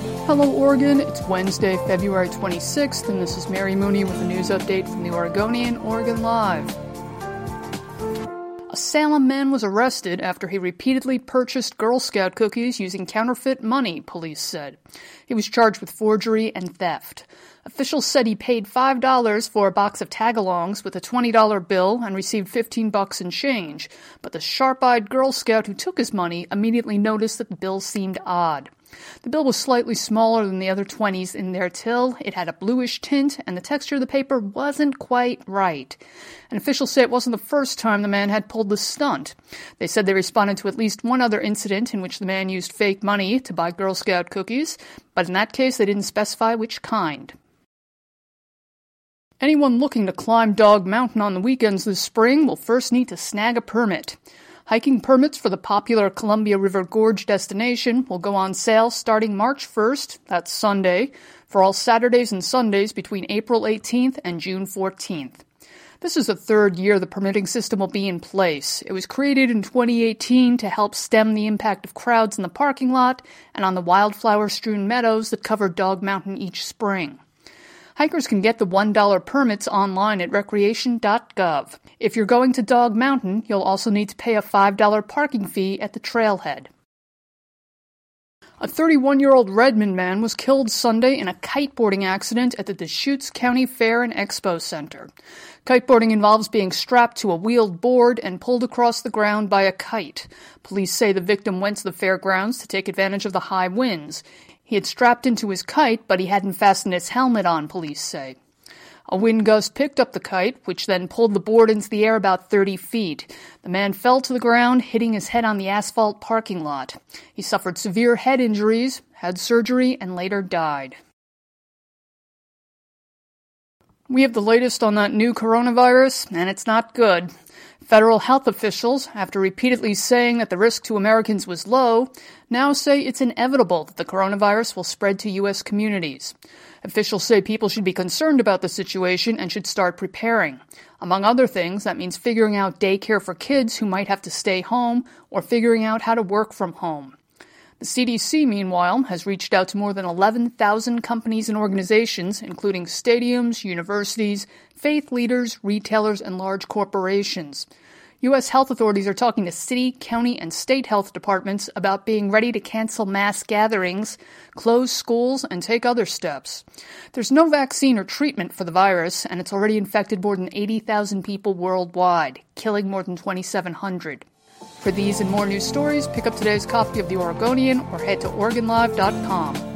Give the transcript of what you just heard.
Hello, Oregon. It's Wednesday, February 26th, and this is Mary Mooney with a news update from the Oregonian, Oregon Live. A Salem man was arrested after he repeatedly purchased Girl Scout cookies using counterfeit money, police said. He was charged with forgery and theft. Officials said he paid $5 for a box of tagalongs with a $20 bill and received 15 bucks in change, but the sharp-eyed Girl Scout who took his money immediately noticed that the bill seemed odd. The bill was slightly smaller than the other 20s in their till, it had a bluish tint, and the texture of the paper wasn't quite right. An official said it wasn't the first time the man had pulled the stunt. They said they responded to at least one other incident in which the man used fake money to buy Girl Scout cookies, but in that case they didn't specify which kind. Anyone looking to climb Dog Mountain on the weekends this spring will first need to snag a permit. Hiking permits for the popular Columbia River Gorge destination will go on sale starting March 1st, that's Sunday, for all Saturdays and Sundays between April 18th and June 14th. This is the third year the permitting system will be in place. It was created in 2018 to help stem the impact of crowds in the parking lot and on the wildflower strewn meadows that cover Dog Mountain each spring. Hikers can get the $1 permits online at recreation.gov. If you're going to Dog Mountain, you'll also need to pay a $5 parking fee at the trailhead. A 31 year old Redmond man was killed Sunday in a kiteboarding accident at the Deschutes County Fair and Expo Center. Kiteboarding involves being strapped to a wheeled board and pulled across the ground by a kite. Police say the victim went to the fairgrounds to take advantage of the high winds. He had strapped into his kite, but he hadn't fastened his helmet on, police say. A wind gust picked up the kite, which then pulled the board into the air about 30 feet. The man fell to the ground, hitting his head on the asphalt parking lot. He suffered severe head injuries, had surgery, and later died. We have the latest on that new coronavirus, and it's not good. Federal health officials, after repeatedly saying that the risk to Americans was low, now say it's inevitable that the coronavirus will spread to U.S. communities. Officials say people should be concerned about the situation and should start preparing. Among other things, that means figuring out daycare for kids who might have to stay home or figuring out how to work from home. The CDC, meanwhile, has reached out to more than 11,000 companies and organizations, including stadiums, universities, faith leaders, retailers, and large corporations. U.S. health authorities are talking to city, county, and state health departments about being ready to cancel mass gatherings, close schools, and take other steps. There's no vaccine or treatment for the virus, and it's already infected more than 80,000 people worldwide, killing more than 2,700. For these and more news stories, pick up today's copy of The Oregonian or head to OregonLive.com.